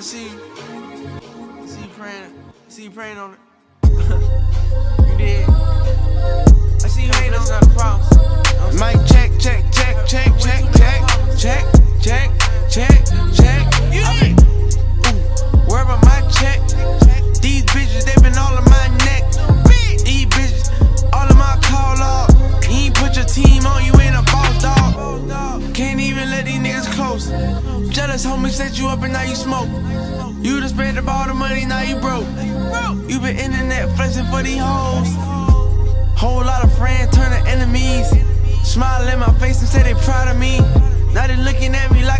I see you. I see you praying. I see you praying on it. you did. I see you hating on it. Cause set you up and now you smoke. You done spent up all the money, now you broke. You been internet flexing for these hoes. Whole lot of friends turn to enemies. Smile in my face and say they proud of me. Now they looking at me like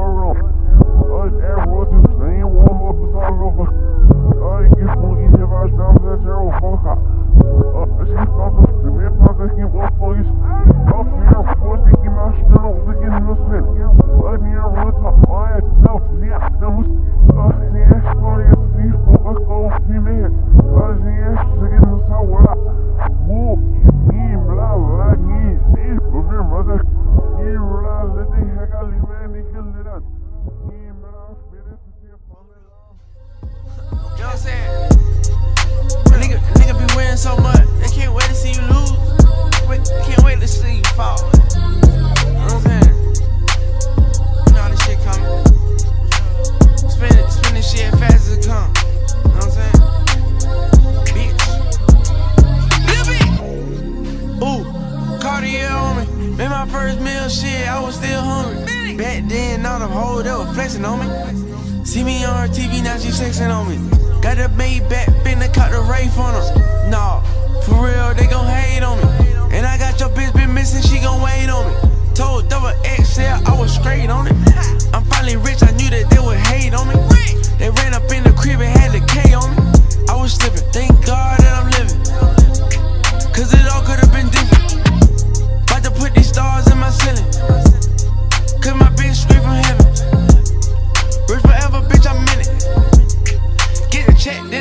hold up, flexing on me. See me on her TV, now she sexing on me. Got a back, finna cut the Wraith on her. Nah, for real, they gon' hate on me.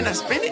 spin it, spin it.